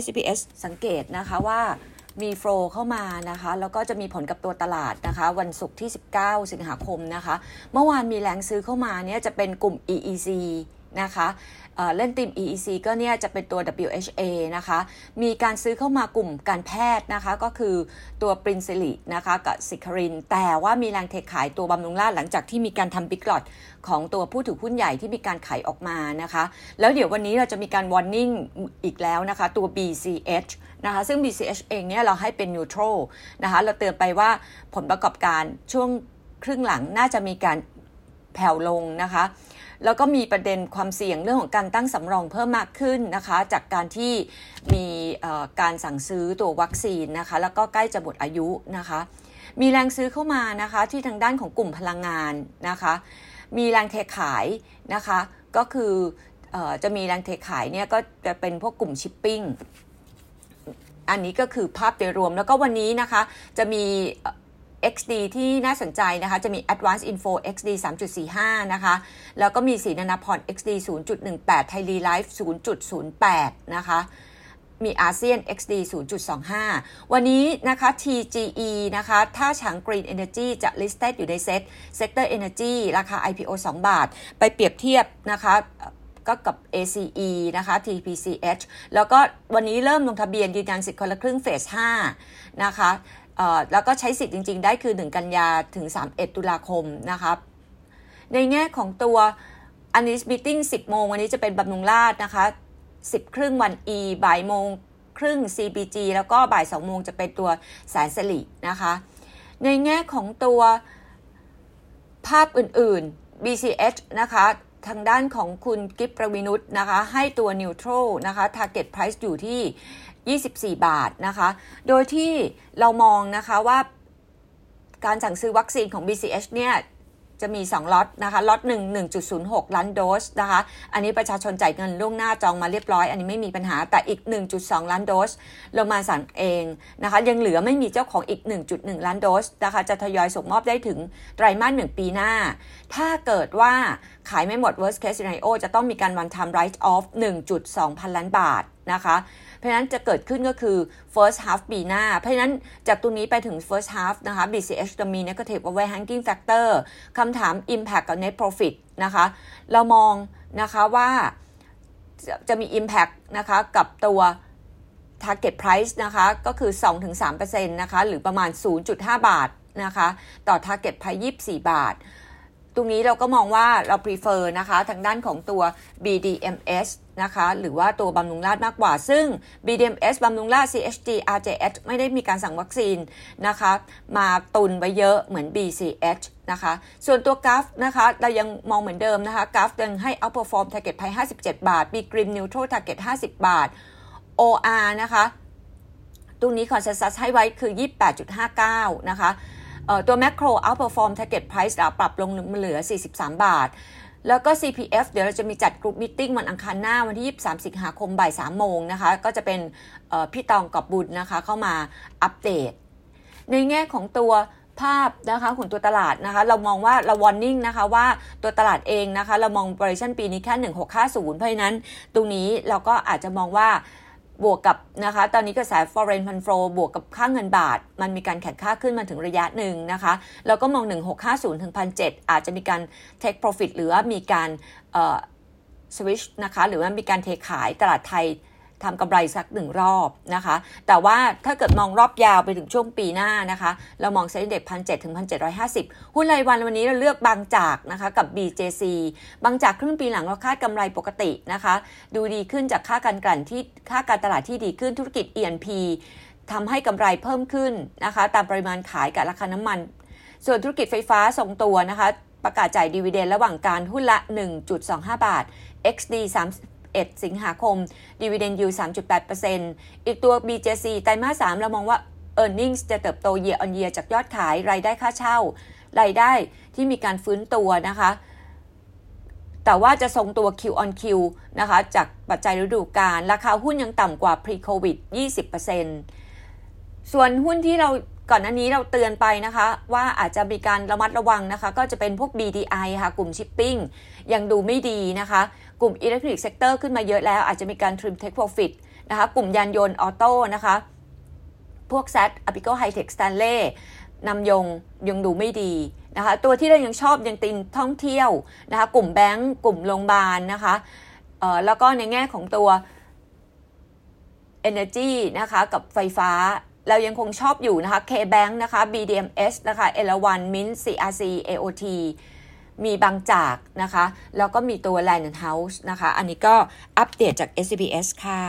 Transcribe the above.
S&P S สังเกตนะคะว่ามีโฟลเข้ามานะคะแล้วก็จะมีผลกับตัวตลาดนะคะ วันศุกร์ที่ 19 สิงหาคมนะคะ เมื่อวานมีแรงซื้อเข้ามาเนี่ยจะเป็นกลุ่ม EEC นะคะเล่นติม EEC ก็เนี่ยจะเป็นตัว WHA นะคะ มีการซื้อเข้ามากลุ่มการแพทย์นะคะ ก็คือตัวปรินซิลินะคะกับซิคาริน แต่ว่ามีแรงเทขายตัวบำรุงราชหลังจากที่มีการทำบิ๊กหลอดของตัวผู้ถือหุ้นใหญ่ที่มีการขายออกมานะคะ แล้วเดี๋ยววันนี้เราจะมีการวอร์นิ่งอีกแล้วนะคะ ตัว BCH นะคะ ซึ่ง BCH เองเนี่ยเราให้เป็นนิวทรัลนะคะ เราเตือนไปว่าผลประกอบการช่วงครึ่งหลังน่าจะมีการแผ่วลงนะคะ แล้วก็มีประเด็นความเสี่ยงเรื่องของการตั้งสำรองเพิ่มมากขึ้นนะคะ จากการที่มีการสั่งซื้อตัววัคซีนนะคะ แล้วก็ใกล้จะหมดอายุนะคะ มีแรงซื้อเข้ามานะคะที่ทางด้านของกลุ่มพลังงานนะคะ มีแรงเทขายนะคะ ก็คืออจะมีแรงเทขายเนี่ยก็จะเป็นพวกกลุ่มชิปปิ้งอันนี้ก็คือภาพโดยรวมแล้วก็วันนี้นะคะจะมี XD ที่น่าสนใจนะคะ จะมี Advanced Info XD 3.45 นะคะ แล้วก็มีศรีนานาพร XD 0.18 ไทยรีไลฟ์ 0.08 นะคะ มีอาเซียน XD 0.25 วันนี้นะคะ TGE นะคะ ถ้าฉาง Green Energy จะ listed อยู่ในเซ็ต Sector Energy ราคา IPO 2 บาท ไปเปรียบเทียบนะคะก็กับ ACE นะคะ TPCH แล้วก็วันนี้เริ่มลงทะเบียนยืนยันสิทธิ์คนละครึ่งเฟส 5 นะคะ แล้วก็ใช้สิทธิ์จริง ๆ ได้คือ 1 กันยาถึง 31 ตุลาคมนะครับ ในแง่ของตัวอันนี้มิ팅10 โมงวันนี้จะเป็นบำรุงราชนะคะ 10 ครึ่งวัน E บ่ายโมงครึ่ง CBG แล้วก็บ่าย 2 โมงจะเป็นตัวแสนสลินะคะ ในแง่ของตัวภาพอื่น ๆ BCH นะคะทางด้านของคุณกิฟประวินุตนะคะ ให้ตัว neutral นะคะ target price อยู่ที่ 24 บาทนะคะ โดยที่เรามองนะคะว่าการสั่งซื้อวัคซีนของ BCH เนี่ยจะมี 2ล็อตนะคะล็อต1 1.06 ล้านโดสนะคะ อันนี้ประชาชนจ่ายเงินล่วงหน้าจองมาเรียบร้อย อันนี้ไม่มีปัญหาแต่อีก 1.2 ล้านโดสเรามาสั่งเองนะคะ ยังเหลือไม่มีเจ้าของอีก 1.1 ล้านโดสนะคะ จะทยอยส่งมอบได้ถึงไตรมาสหนึ่งปีหน้า ถ้าเกิดว่าขายไม่หมด worst case scenario จะต้องมีการ one time write off 1.2 พันล้านบาท นะคะ เพราะนั้นจะเกิดขึ้นก็คือ first half ปีหน้า เพราะฉะนั้นจากตรงนี้ไปถึง first half นะคะ BCH จะมี negative overhanging factor คำถาม impact กับ net profit นะคะ เรามองนะคะว่าจะมี impact นะคะกับตัว target price นะคะก็คือ 2-3%นะคะหรือประมาณ 0.5 บาทนะคะต่อ target price 24 บาท ตรงนี้เราก็มองว่าเรา prefer นะคะทางด้านของตัว BDMS นะคะหรือว่าตัวบำรุงราชมากกว่า ซึ่ง BDMS บำรุงราช CHG RJH ไม่ได้มีการสั่งวัคซีนนะคะมาตุนไว้เยอะเหมือน BCH นะคะส่วนตัวกราฟนะคะเรายังมองเหมือนเดิมนะคะกราฟยังให้ outperform target ไพ57 บาท B Grim Neutral Target 50 บาท OR นะคะตรงนี้ consensus ให้ไว้คือ 28.59 นะคะ ตัว macro outperform target price ปรับลงเหลือ 43 บาท แล้วก็ CPF เดี๋ยวเราจะมีจัดกลุ่มมิ팅วันอังคารหน้าวันที่ 23 สิงหาคมบ่าย3โมงนะคะ ก็จะเป็นพี่ตองกับบุญนะคะ เข้ามาอัปเดต ในแง่ของตัวภาพนะคะของตัวตลาดนะคะ เรามองว่าเราวอร์นิ่งนะคะว่าตัวตลาดเองนะคะ เรามอง valuation ปีนี้แค่ 1650 เพราะฉะนั้นตรงนี้เราก็อาจจะมองว่า บวกกับนะคะตอนนี้กระแส foreign fund flow บวกกับค่าเงินบาท มันมีการแข่งค่าขึ้นมาถึงระยะหนึ่งนะคะแล้วก็มอง 1650ถึง1,007อาจจะมีการ take profit หรือว่ามีการ switch นะคะหรือว่ามีการเทขายตลาดไทย ทำกำไรสักหนึ่งรอบนะคะ แต่ว่าถ้าเกิดมองรอบยาวไปถึงช่วงปีหน้านะคะ เรามองเซ็นเด็กพันเจ็ดถึงพันเจ็ดร้อยห้าสิบหุ้นรายวันวันนี้เราเลือกบางจากนะคะกับ BJC บางจากครึ่งปีหลังเราคาดกำไรปกตินะคะ ดูดีขึ้นจากค่าการกลั่นที่ค่าการตลาดที่ดีขึ้นธุรกิจ E&P ทำให้กำไรเพิ่มขึ้นนะคะ ตามปริมาณขายกับราคาน้ำมัน ส่วนธุรกิจไฟฟ้าทรงตัวนะคะ ประกาศจ่ายดีเวเดนระหว่างการหุ้นละ 1.25 บาท XD 31 สิงหาคม Dividend Yield 3.8%อีกตัว BJC ไตรมาส3เรามองว่า e a r n i n g จะเติบโต year on year จากยอดขาย รายได้ค่าเช่า รายได้ที่มีการฟื้นตัวนะคะ แต่ว่าจะทรงตัว Q on Q นะคะ จากปัจจัยฤดูกาลราคาหุ้นยังต่ำกว่า pre covid 20%ส่วนหุ้นที่เรา ก่อนหน้านี้เราเตือนไปนะคะ ว่าอาจจะมีการระมัดระวังนะคะ ก็จะเป็นพวก BDI ค่ะ กลุ่มชิปปิ้งยังดูไม่ดีนะคะ กลุ่มอิเล็กทรอนิกส์ sector ขึ้นมาเยอะแล้ว อาจจะมีการ trim take profit นะคะ กลุ่มยานยนต์ auto นะคะ พวก z a p i c o High Tech Stanley นามยงยังดูไม่ดีนะคะ ตัวที่เรายังชอบยังเป็นท่องเที่ยวนะคะ กลุ่มแบงก์กลุ่มโรงพยาบาลนะคะแล้วก็ในแง่ของตัว Energy นะคะ กับไฟฟ้า เรายังคงชอบอยู่นะคะ K-Bank นะคะ BDMs นะคะ e l 1 Mint CRC AOT มีบางจากนะคะ แล้วก็มีตัว Land House นะคะ อันนี้ก็อัปเดตจาก SBS ค่ะ